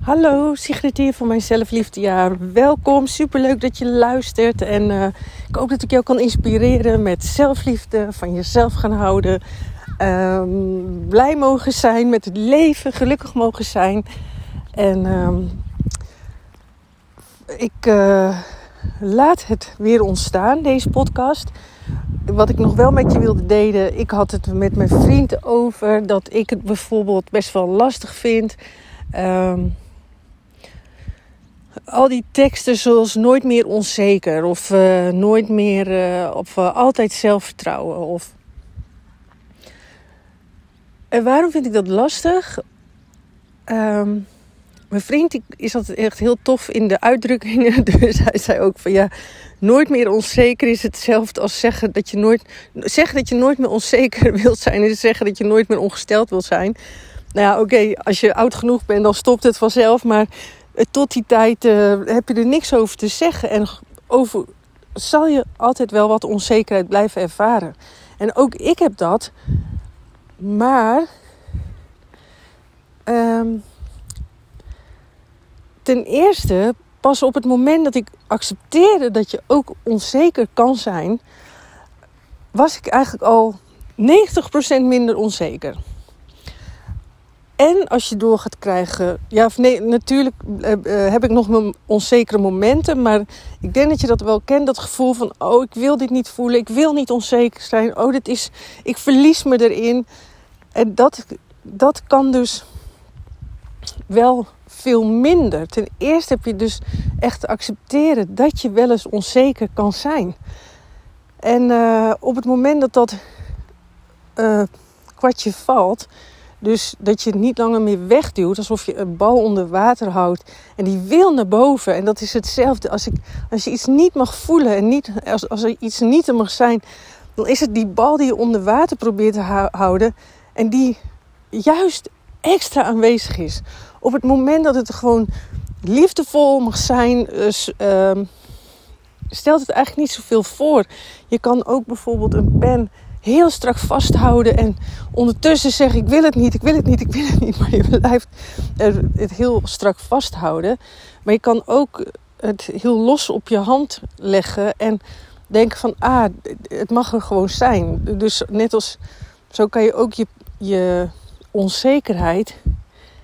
Hallo, Sigrid hier van mijn zelfliefdejaar. Welkom, superleuk dat je luistert. En uh, ik hoop dat ik jou kan inspireren met zelfliefde, van jezelf gaan houden. Um, blij mogen zijn met het leven, gelukkig mogen zijn. En um, ik uh, laat het weer ontstaan, deze podcast. Wat ik nog wel met je wilde delen, ik had het met mijn vriend over dat ik het bijvoorbeeld best wel lastig vind. Um, al die teksten zoals nooit meer onzeker of uh, nooit meer uh, of uh, altijd zelfvertrouwen of en waarom vind ik dat lastig? Um, mijn vriend is altijd echt heel tof in de uitdrukkingen. Dus hij zei ook van ja, nooit meer onzeker is hetzelfde als zeggen dat je nooit, zeggen dat je nooit meer onzeker wilt zijn. Is zeggen dat je nooit meer ongesteld wilt zijn. Nou ja, oké, als je oud genoeg bent, dan stopt het vanzelf. Maar tot die tijd uh, heb je er niks over te zeggen. En over zal je altijd wel wat onzekerheid blijven ervaren. En ook ik heb dat. Maar um, ten eerste, pas op het moment dat ik accepteerde dat je ook onzeker kan zijn, was ik eigenlijk al 90% minder onzeker. En als je door gaat krijgen, ja of nee, natuurlijk uh, heb ik nog mijn onzekere momenten, maar ik denk dat je dat wel kent, dat gevoel van, oh ik wil dit niet voelen, ik wil niet onzeker zijn, oh dit is, ik verlies me erin. En dat, dat kan dus wel veel minder. Ten eerste heb je dus echt te accepteren dat je wel eens onzeker kan zijn. En uh, op het moment dat dat kwartje valt, dus dat je het niet langer meer wegduwt, alsof je een bal onder water houdt en die wil naar boven. En dat is hetzelfde als, ik, als je iets niet mag voelen en niet, als, als er iets niet er mag zijn, dan is het die bal die je onder water probeert te houden en die juist extra aanwezig is. Op het moment dat het gewoon liefdevol mag zijn, dus, uh, stelt het eigenlijk niet zoveel voor. Je kan ook bijvoorbeeld een pen heel strak vasthouden en ondertussen zeggen: Ik wil het niet, ik wil het niet, ik wil het niet. Maar je blijft het heel strak vasthouden. Maar je kan ook het heel los op je hand leggen en denken: van ah, het mag er gewoon zijn. Dus net als zo kan je ook je, je onzekerheid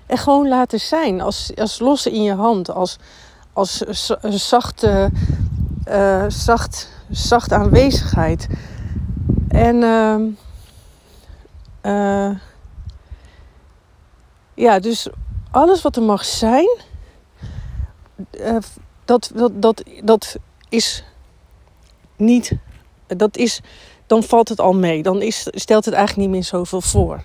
er gewoon laten zijn. Als, als losse in je hand, als, als zachte, uh, zacht, zacht aanwezigheid. En uh, uh, ja, dus alles wat er mag zijn, uh, dat, dat, dat, dat is niet, dat is, dan valt het al mee. Dan is, stelt het eigenlijk niet meer zoveel voor.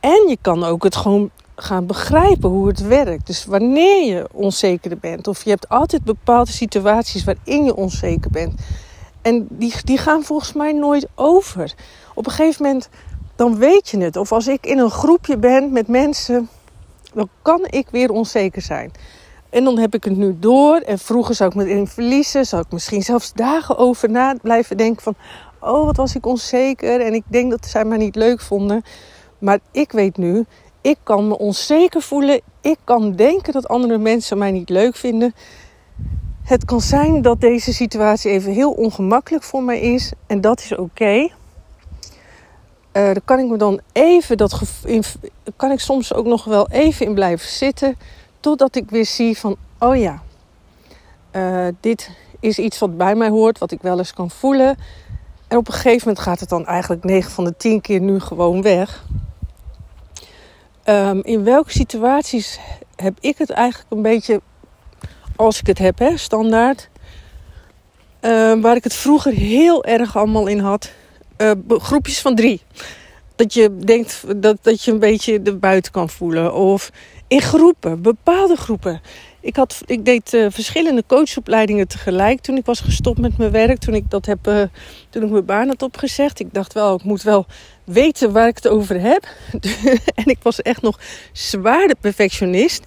En je kan ook het gewoon gaan begrijpen hoe het werkt. Dus wanneer je onzeker bent, of je hebt altijd bepaalde situaties waarin je onzeker bent. En die, die gaan volgens mij nooit over. Op een gegeven moment, dan weet je het. Of als ik in een groepje ben met mensen, dan kan ik weer onzeker zijn. En dan heb ik het nu door. En vroeger zou ik me erin verliezen. Zou ik misschien zelfs dagen over na blijven denken van... Oh, wat was ik onzeker. En ik denk dat zij mij niet leuk vonden. Maar ik weet nu, ik kan me onzeker voelen. Ik kan denken dat andere mensen mij niet leuk vinden. Het kan zijn dat deze situatie even heel ongemakkelijk voor mij is. En dat is oké. Uh, daar kan ik me dan even dat in, kan ik soms ook nog wel even in blijven zitten. Totdat ik weer zie van oh ja, uh, dit is iets wat bij mij hoort, wat ik wel eens kan voelen. En op een gegeven moment gaat het dan eigenlijk 9 van de 10 keer nu gewoon weg. Um, in welke situaties heb ik het eigenlijk een beetje, als ik het heb, hè, standaard. Um, waar ik het vroeger heel erg allemaal in had. Uh, groepjes van drie. Dat je denkt dat, dat je een beetje de buiten kan voelen. Of in groepen, bepaalde groepen. Ik, had, ik deed uh, verschillende coachopleidingen tegelijk toen ik was gestopt met mijn werk. Toen ik, dat heb, uh, toen ik mijn baan had opgezegd. Ik dacht wel, ik moet wel weten waar ik het over heb. en ik was echt nog zwaar de perfectionist.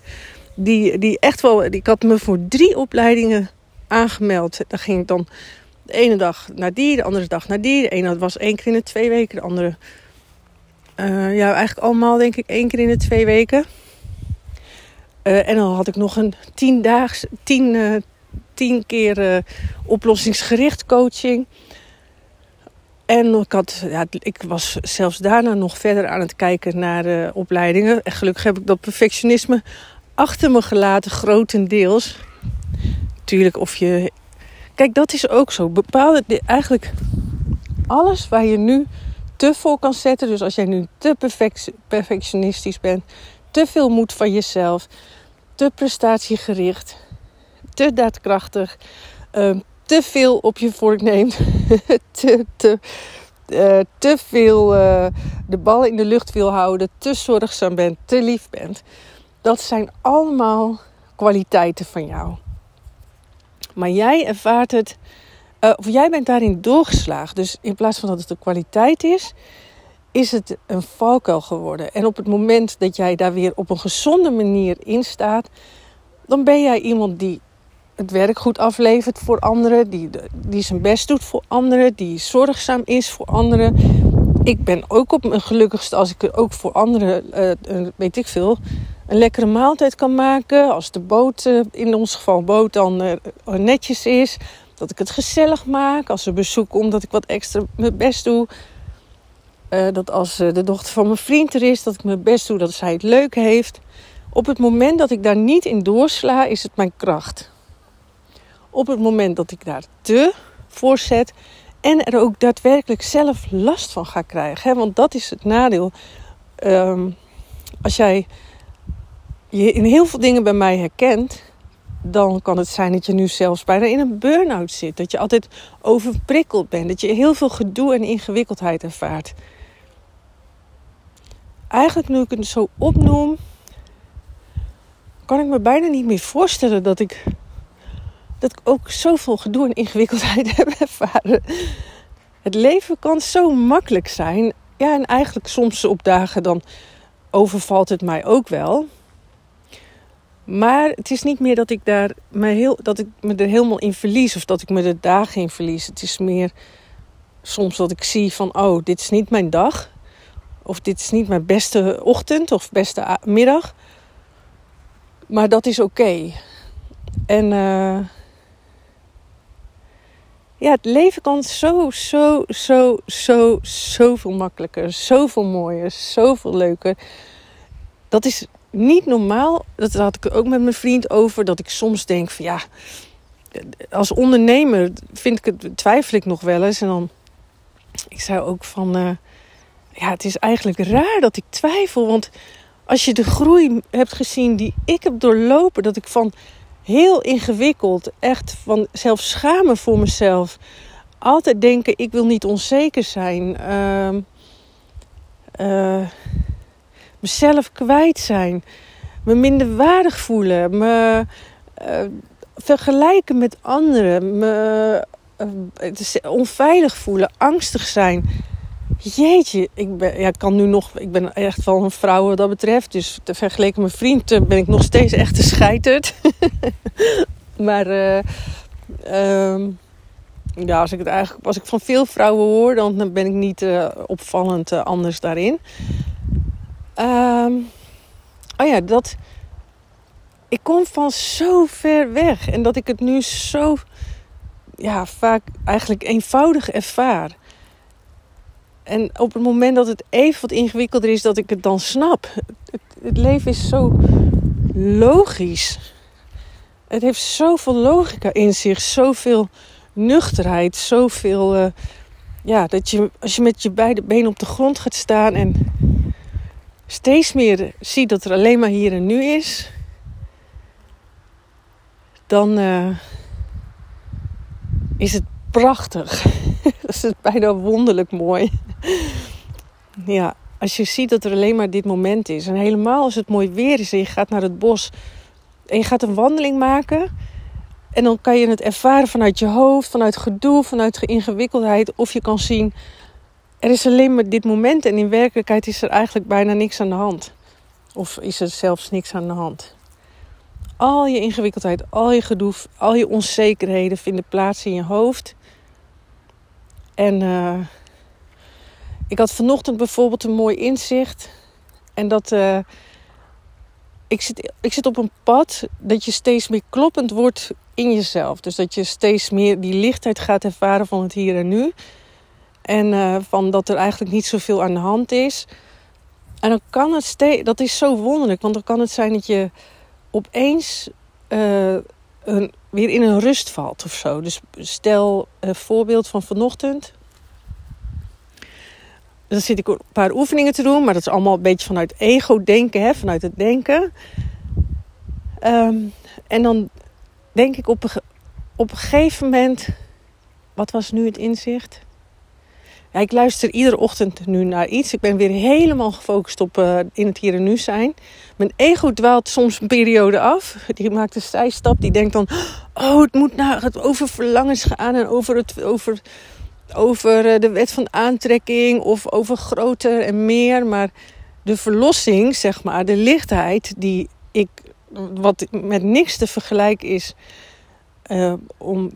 Die, die echt wel, ik had me voor drie opleidingen aangemeld. Daar ging ik dan de ene dag naar die, de andere dag naar die. De ene was één keer in de twee weken, de andere... Uh, ja, eigenlijk allemaal denk ik één keer in de twee weken. Uh, en dan had ik nog een tien, daags, tien, uh, tien keer oplossingsgericht coaching. En ik, had, ja, ik was zelfs daarna nog verder aan het kijken naar opleidingen. En gelukkig heb ik dat perfectionisme achter me gelaten, grotendeels. Tuurlijk, of je. Kijk, dat is ook zo. Bepaalde. Eigenlijk alles waar je nu te vol kan zetten. Dus als jij nu te perfect, perfectionistisch bent, te veel moed van jezelf, te prestatiegericht, te daadkrachtig, uh, te veel op je vork neemt, te, te, uh, te veel uh, de bal in de lucht wil houden, te zorgzaam bent, te lief bent. Dat zijn allemaal kwaliteiten van jou. Maar jij ervaart het uh, of jij bent daarin doorgeslagen. Dus in plaats van dat het een kwaliteit is, is het een valkuil geworden. En op het moment dat jij daar weer op een gezonde manier in staat, dan ben jij iemand die het werk goed aflevert voor anderen, die, die zijn best doet voor anderen, die zorgzaam is voor anderen. Ik ben ook op mijn gelukkigste als ik ook voor anderen, uh, weet ik veel, een lekkere maaltijd kan maken. Als de boot, uh, in ons geval boot, dan netjes is. Dat ik het gezellig maak. Als ze bezoek komt, ik wat extra mijn best doe. Uh, dat als de dochter van mijn vriend er is, dat ik mijn best doe dat zij het leuk heeft. Op het moment dat ik daar niet in doorsla, is het mijn kracht. Op het moment dat ik daar te voor zet en er ook daadwerkelijk zelf last van ga krijgen. Hè? Want dat is het nadeel. Um, als jij je in heel veel dingen bij mij herkent, dan kan het zijn dat je nu zelfs bijna in een burn-out zit. Dat je altijd overprikkeld bent. Dat je heel veel gedoe en ingewikkeldheid ervaart. Eigenlijk nu ik het zo opnoem, kan ik me bijna niet meer voorstellen dat ik, dat ik ook zoveel gedoe en ingewikkeldheid heb ervaren. Het leven kan zo makkelijk zijn. Ja, en eigenlijk soms op dagen dan overvalt het mij ook wel. Maar het is niet meer dat ik, daar me heel, dat ik me er helemaal in verlies of dat ik me er dagen in verlies. Het is meer soms dat ik zie van, oh, dit is niet mijn dag. Of dit is niet mijn beste ochtend of beste middag. Maar dat is oké. En uh, ja, het leven kan zo, zo, zo, zo, zoveel makkelijker, zoveel mooier, zoveel leuker. Dat is niet normaal. Dat had ik ook met mijn vriend over. Dat ik soms denk van ja, als ondernemer vind ik het, twijfel ik nog wel eens. En dan, ik zei ook van, uh, ja, het is eigenlijk raar dat ik twijfel. Want als je de groei hebt gezien die ik heb doorlopen, dat ik van heel ingewikkeld, echt van zelfs schamen voor mezelf, altijd denken ik wil niet onzeker zijn. Uh, uh, mezelf kwijt zijn, me minder waardig voelen, me uh, vergelijken met anderen, me uh, onveilig voelen, angstig zijn. Jeetje, ik, ben, ja, kan nu nog, ik ben echt wel een vrouw wat dat betreft. Dus vergeleken met mijn vriend eh, ben ik nog steeds echt een scheiterd. maar uh, ja, als ik het eigenlijk, als ik van veel vrouwen hoor, dan ben ik niet opvallend anders daarin. Um, oh ja, dat. Ik kom van zo ver weg. En dat ik het nu zo. Ja, vaak eigenlijk eenvoudig ervaar. En op het moment dat het even wat ingewikkelder is, dat ik het dan snap. Het, leven is zo logisch. Het heeft zoveel logica in zich, zoveel nuchterheid, zoveel. Uh, ja, dat je als je met je beide benen op de grond gaat staan en steeds meer zie dat er alleen maar hier en nu is, dan uh, is het prachtig. dat is bijna wonderlijk mooi. ja, als je ziet dat er alleen maar dit moment is. En helemaal als het mooi weer is en je gaat naar het bos en je gaat een wandeling maken. En dan kan je het ervaren vanuit je hoofd, vanuit gedoe, vanuit ingewikkeldheid. Of je kan zien, er is alleen maar dit moment en in werkelijkheid is er eigenlijk bijna niks aan de hand. Of is er zelfs niks aan de hand. Al je ingewikkeldheid, al je gedoe, al je onzekerheden vinden plaats in je hoofd. En uh, ik had vanochtend bijvoorbeeld een mooi inzicht. En dat, uh, ik zit, ik zit op een pad dat je steeds meer kloppend wordt in jezelf. Dus dat je steeds meer die lichtheid gaat ervaren van het hier en nu. En uh, van dat er eigenlijk niet zoveel aan de hand is. En dan kan het steeds, dat is zo wonderlijk, want dan kan het zijn dat je opeens uh, een, weer in een rust valt of zo. Dus stel een voorbeeld van vanochtend. Dan zit ik een paar oefeningen te doen, maar dat is allemaal een beetje vanuit ego-denken, vanuit het denken. Um, en dan denk ik op een, op een gegeven moment, wat was nu het inzicht? Ik luister iedere ochtend nu naar iets. Ik ben weer helemaal gefocust op uh, in het hier en nu zijn. Mijn ego dwaalt soms een periode af. Die maakt een zijstap. Die denkt dan: Oh, het moet naar het over verlangens gaan en over, het, over, over uh, de wet van aantrekking of over groter en meer. Maar de verlossing, zeg maar, de lichtheid die ik, wat met niks te vergelijken is, uh, om,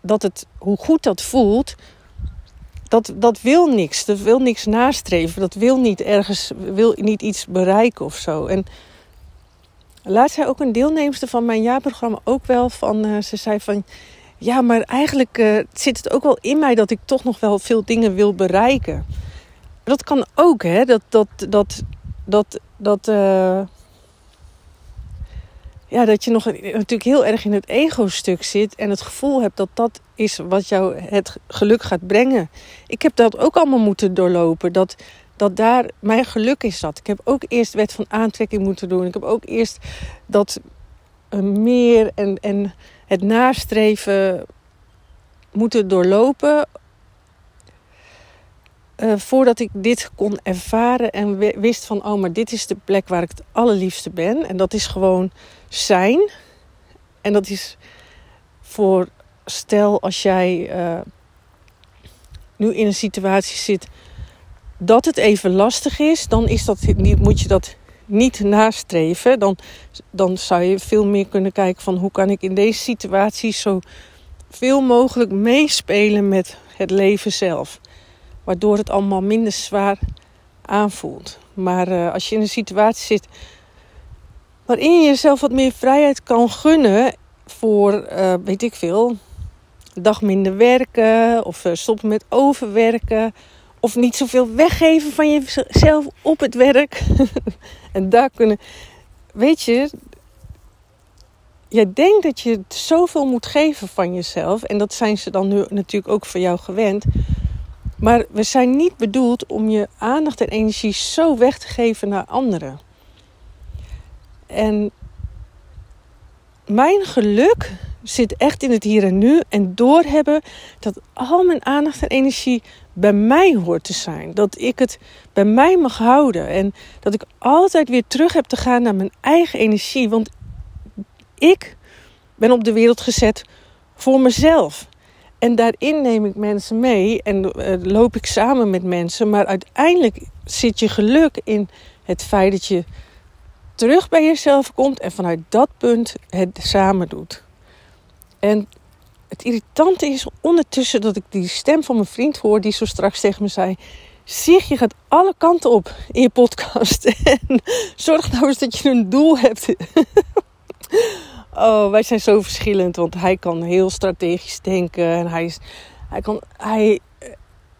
dat het, hoe goed dat voelt dat, dat wil niks. Dat wil niks nastreven. Dat wil niet ergens, wil niet iets bereiken of zo. En laat zij ook een deelnemster van mijn jaarprogramma ook wel van. Uh, ze zei van. Ja, maar eigenlijk uh, zit het ook wel in mij dat ik toch nog wel veel dingen wil bereiken. Dat kan ook, hè? Dat, dat, dat, dat, dat, uh, ja, dat je nog natuurlijk heel erg in het ego-stuk zit en het gevoel hebt dat dat is wat jou het geluk gaat brengen. Ik heb dat ook allemaal moeten doorlopen. Dat, dat daar mijn geluk is zat. Ik heb ook eerst wet van aantrekking moeten doen. Ik heb ook eerst dat uh, meer en, en het nastreven moeten doorlopen. Uh, voordat ik dit kon ervaren en wist van, oh, maar dit is de plek waar ik het allerliefste ben. En dat is gewoon zijn. En dat is voor stel als jij uh, nu in een situatie zit dat het even lastig is, dan is dat, moet je dat niet nastreven. Dan, dan zou je veel meer kunnen kijken van hoe kan ik in deze situatie zo veel mogelijk meespelen met het leven zelf. Waardoor het allemaal minder zwaar aanvoelt. Maar uh, als je in een situatie zit waarin je jezelf wat meer vrijheid kan gunnen voor, uh, weet ik veel, dag minder werken of uh, stoppen met overwerken of niet zoveel weggeven van jezelf op het werk. en daar kunnen, weet je, jij denkt dat je zoveel moet geven van jezelf en dat zijn ze dan nu natuurlijk ook voor jou gewend. Maar we zijn niet bedoeld om je aandacht en energie zo weg te geven naar anderen. En mijn geluk zit echt in het hier en nu en doorhebben dat al mijn aandacht en energie bij mij hoort te zijn. Dat ik het bij mij mag houden en dat ik altijd weer terug heb te gaan naar mijn eigen energie. Want ik ben op de wereld gezet voor mezelf. En daarin neem ik mensen mee en uh, loop ik samen met mensen. Maar uiteindelijk zit je geluk in het feit dat je terug bij jezelf komt en vanuit dat punt het samen doet. En het irritante is ondertussen dat ik die stem van mijn vriend hoor, die zo straks tegen me zei: Zie, je gaat alle kanten op in je podcast. En zorg nou eens dat je een doel hebt. oh, wij zijn zo verschillend, want hij kan heel strategisch denken en hij, is, hij, kan, hij,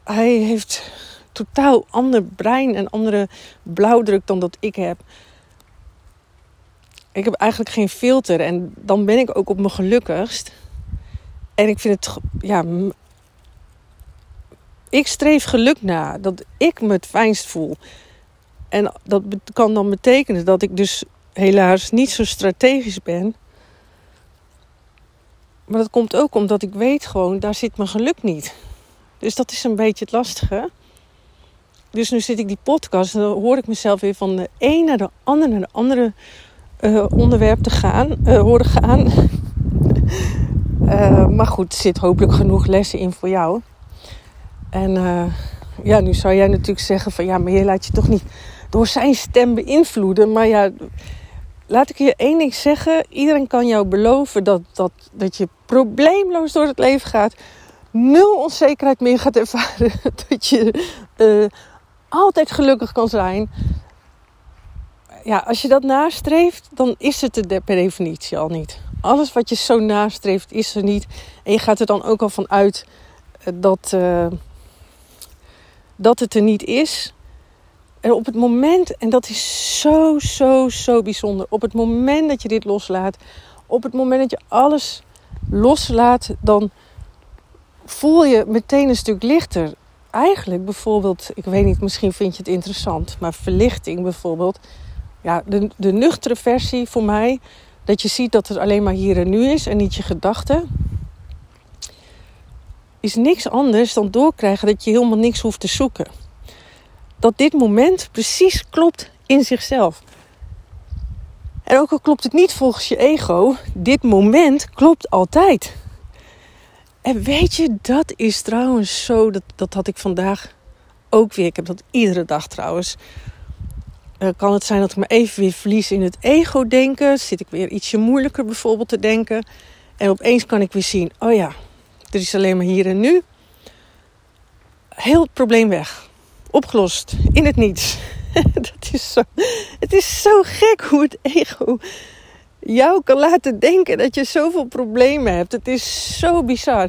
hij heeft totaal ander brein en andere blauwdruk dan dat ik heb ik heb eigenlijk geen filter. En dan ben ik ook op mijn gelukkigst. En ik vind het, ja, ik streef geluk na. Dat ik me het fijnst voel. En dat kan dan betekenen dat ik dus helaas niet zo strategisch ben. Maar dat komt ook omdat ik weet gewoon, daar zit mijn geluk niet. Dus dat is een beetje het lastige. Dus nu zit ik die podcast en dan hoor ik mezelf weer van de een naar de ander naar de andere uh, onderwerp te gaan, uh, horen gaan. uh, maar goed, er zit hopelijk genoeg lessen in voor jou. En ja, nu zou jij natuurlijk zeggen van ja, maar je laat je toch niet door zijn stem beïnvloeden. Maar ja, laat ik je één ding zeggen. Iedereen kan jou beloven dat, dat, dat je probleemloos door het leven gaat. Nul onzekerheid meer gaat ervaren. Dat je altijd gelukkig kan zijn ja, als je dat nastreeft, dan is het er per definitie al niet. Alles wat je zo nastreeft, is er niet. En je gaat er dan ook al van uit eh, dat, uh, dat het er niet is. En op het moment, en dat is zo, zo, zo bijzonder. Op het moment dat je dit loslaat, op het moment dat je alles loslaat, dan voel je meteen een stuk lichter. Eigenlijk bijvoorbeeld, ik weet niet, misschien vind je het interessant, maar verlichting bijvoorbeeld. Ja, de, de nuchtere versie voor mij, dat je ziet dat het alleen maar hier en nu is en niet je gedachten, is niks anders dan doorkrijgen dat je helemaal niks hoeft te zoeken. Dat dit moment precies klopt in zichzelf. En ook al klopt het niet volgens je ego, dit moment klopt altijd. En weet je, dat is trouwens zo, dat, dat had ik vandaag ook weer. Ik heb dat iedere dag trouwens. Uh, kan het zijn dat ik me even weer verlies in het ego-denken? Zit ik weer ietsje moeilijker bijvoorbeeld te denken? En opeens kan ik weer zien: oh ja, er is alleen maar hier en nu. Heel het probleem weg. Opgelost. In het niets. dat is zo, het is zo gek hoe het ego jou kan laten denken dat je zoveel problemen hebt. Het is zo bizar.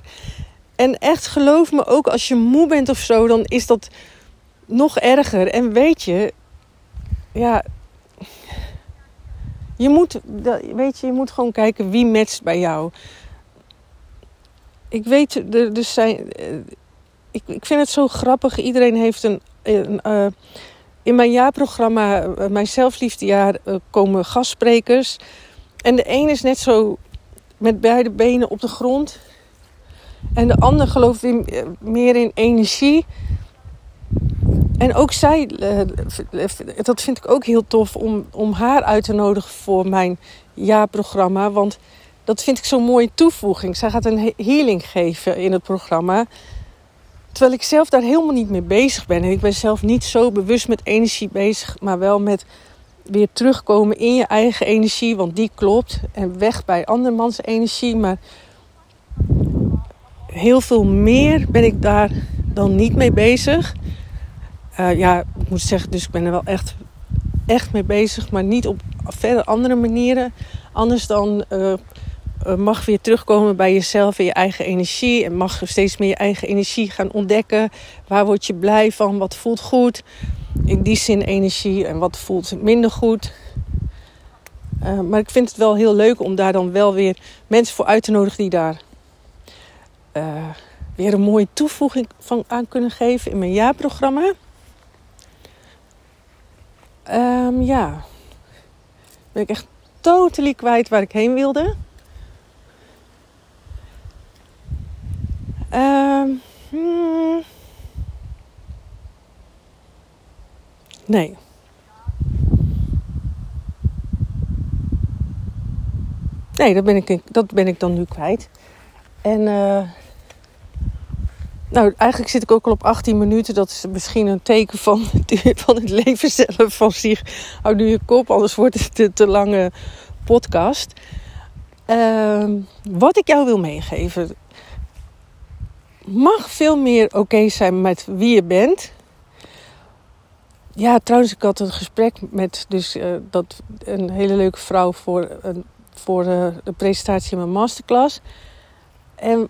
En echt geloof me, ook als je moe bent of zo, dan is dat nog erger. En weet je, ja, je moet, weet je, je moet gewoon kijken wie matcht bij jou. Ik weet, er zijn, eh, ik, ik vind het zo grappig. Iedereen heeft een, een uh, in mijn jaarprogramma, eh, mijn zelfliefdejaar, komen gastsprekers. En de een is net zo met beide benen op de grond. En de ander gelooft meer in energie. En ook zij, eh, dat vind ik ook heel tof om, om haar uit te nodigen voor mijn jaarprogramma. Want dat vind ik zo'n mooie toevoeging. Zij gaat een healing geven in het programma. Terwijl ik zelf daar helemaal niet mee bezig ben. En ik ben zelf niet zo bewust met energie bezig, maar wel met weer terugkomen in je eigen energie, want die klopt. En weg bij andermans energie. Maar heel veel meer ben ik daar dan niet mee bezig. Uh, ja, ik moet zeggen, dus ik ben er wel echt, echt mee bezig, maar niet op verder andere manieren. Anders dan uh, mag weer terugkomen bij jezelf en je eigen energie. En mag steeds meer je eigen energie gaan ontdekken. Waar word je blij van? Wat voelt goed? in die zin energie en wat voelt minder goed. Maar ik vind het wel heel leuk om daar dan wel weer mensen voor uit te nodigen die daar weer een mooie toevoeging van aan kunnen geven in mijn jaarprogramma. Um, ja, ben ik echt totally kwijt waar ik heen wilde. Um. Nee. Nee, dat ben ik, dat ben ik dan nu kwijt. En uh, nou, eigenlijk zit ik ook al op 18 minuten. Dat is misschien een teken van, van het leven zelf van zich. Hou nu je kop, anders wordt het een te lange podcast. Uh, wat ik jou wil meegeven. Mag veel meer oké zijn met wie je bent. Ja, trouwens, ik had een gesprek met dus, uh, dat, een hele leuke vrouw voor, voor uh, de presentatie in mijn masterclass. En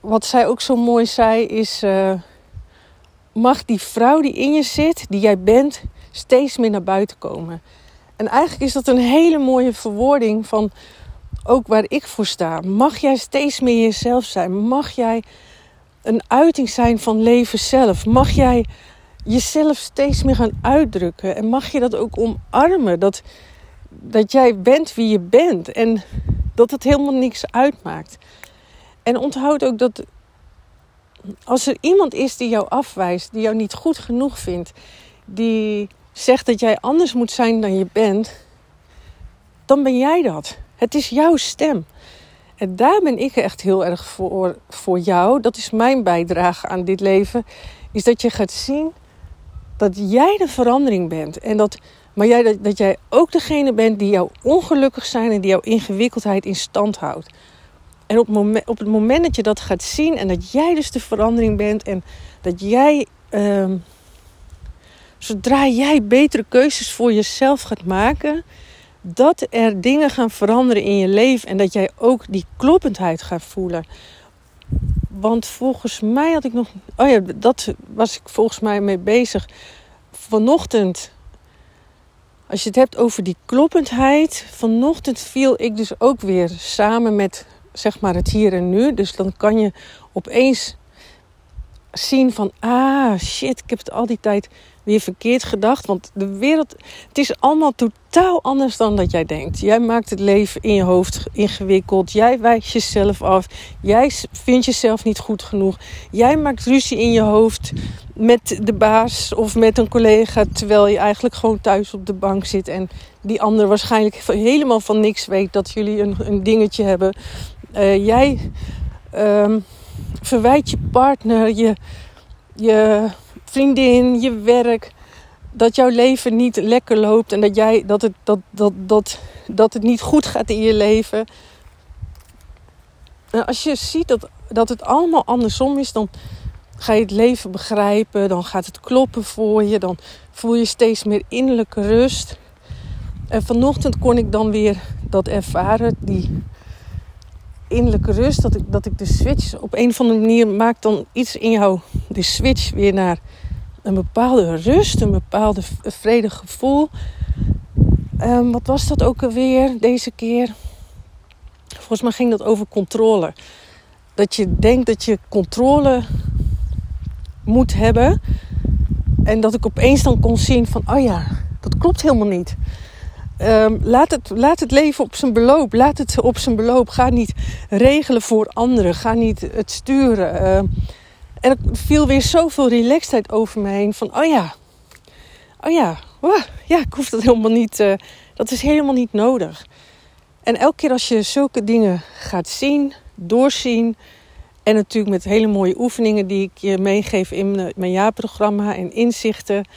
wat zij ook zo mooi zei is... Eh, mag die vrouw die in je zit, die jij bent, steeds meer naar buiten komen. En eigenlijk is dat een hele mooie verwoording van ook waar ik voor sta. Mag jij steeds meer jezelf zijn? Mag jij een uiting zijn van leven zelf? Mag jij jezelf steeds meer gaan uitdrukken. En mag je dat ook omarmen. Dat, dat jij bent wie je bent. En dat het helemaal niks uitmaakt. En onthoud ook dat als er iemand is die jou afwijst, die jou niet goed genoeg vindt, die zegt dat jij anders moet zijn dan je bent, dan ben jij dat. Het is jouw stem. En daar ben ik echt heel erg voor, voor jou. Dat is mijn bijdrage aan dit leven. Is dat je gaat zien dat jij de verandering bent. En dat, maar jij, dat, dat jij ook degene bent die jou ongelukkig zijn en die jouw ingewikkeldheid in stand houdt. En op, op het moment dat je dat gaat zien en dat jij dus de verandering bent en dat jij uh, zodra jij betere keuzes voor jezelf gaat maken, dat er dingen gaan veranderen in je leven en dat jij ook die kloppendheid gaat voelen. Want volgens mij had ik nog. Oh ja, dat was ik volgens mij mee bezig. Vanochtend. Als je het hebt over die kloppendheid. Vanochtend viel ik dus ook weer samen met zeg maar het hier en nu. Dus dan kan je opeens zien van, ah shit, ik heb het al die tijd weer verkeerd gedacht. Want de wereld, het is allemaal totaal anders dan dat jij denkt. Jij maakt het leven in je hoofd ingewikkeld. Jij wijkt jezelf af. Jij vindt jezelf niet goed genoeg. Jij maakt ruzie in je hoofd met de baas of met een collega. Terwijl je eigenlijk gewoon thuis op de bank zit. En die ander waarschijnlijk helemaal van niks weet dat jullie een, een dingetje hebben. Uh, jij. Um, verwijt je partner, je, je vriendin, je werk. Dat jouw leven niet lekker loopt en dat, jij, dat, het, dat, dat, dat, dat het niet goed gaat in je leven. En als je ziet dat, dat het allemaal andersom is, dan ga je het leven begrijpen. Dan gaat het kloppen voor je. Dan voel je steeds meer innerlijke rust. En vanochtend kon ik dan weer dat ervaren. Die, innerlijke rust. Dat ik, dat ik de switch op een of andere manier maakt dan iets in jou de switch weer naar een bepaalde rust, een bepaalde vredig gevoel. Um, wat was dat ook alweer deze keer? Volgens mij ging dat over controle. Dat je denkt dat je controle moet hebben. En dat ik opeens dan kon zien van, oh ja, dat klopt helemaal niet. Um, laat, het, laat het leven op zijn beloop. Laat het op zijn beloop. Ga niet regelen voor anderen. Ga niet het sturen. Uh, en er viel weer zoveel relaxedheid over me heen. Van, oh ja. Oh ja. Ja, ik hoef dat helemaal niet. Uh, dat is helemaal niet nodig. En elke keer als je zulke dingen gaat zien, doorzien. En natuurlijk met hele mooie oefeningen die ik je meegeef in mijn jaarprogramma en inzichten.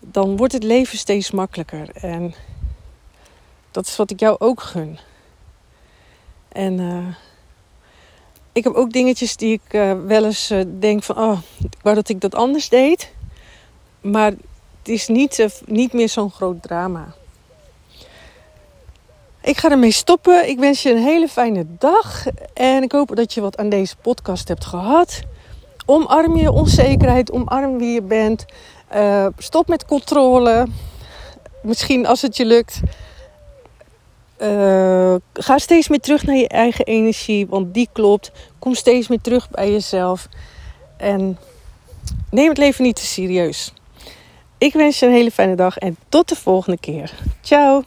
Dan wordt het leven steeds makkelijker. En dat is wat ik jou ook gun. En uh, ik heb ook dingetjes die ik uh, wel eens uh, denk van... Oh, ik dat ik dat anders deed. Maar het is niet, niet meer zo'n groot drama. Ik ga ermee stoppen. Ik wens je een hele fijne dag. En ik hoop dat je wat aan deze podcast hebt gehad. Omarm je onzekerheid. Omarm wie je bent. stop met controle. Misschien als het je lukt uh, ga steeds meer terug naar je eigen energie, want die klopt. Kom steeds meer terug bij jezelf. En neem het leven niet te serieus. Ik wens je een hele fijne dag en tot de volgende keer. Ciao!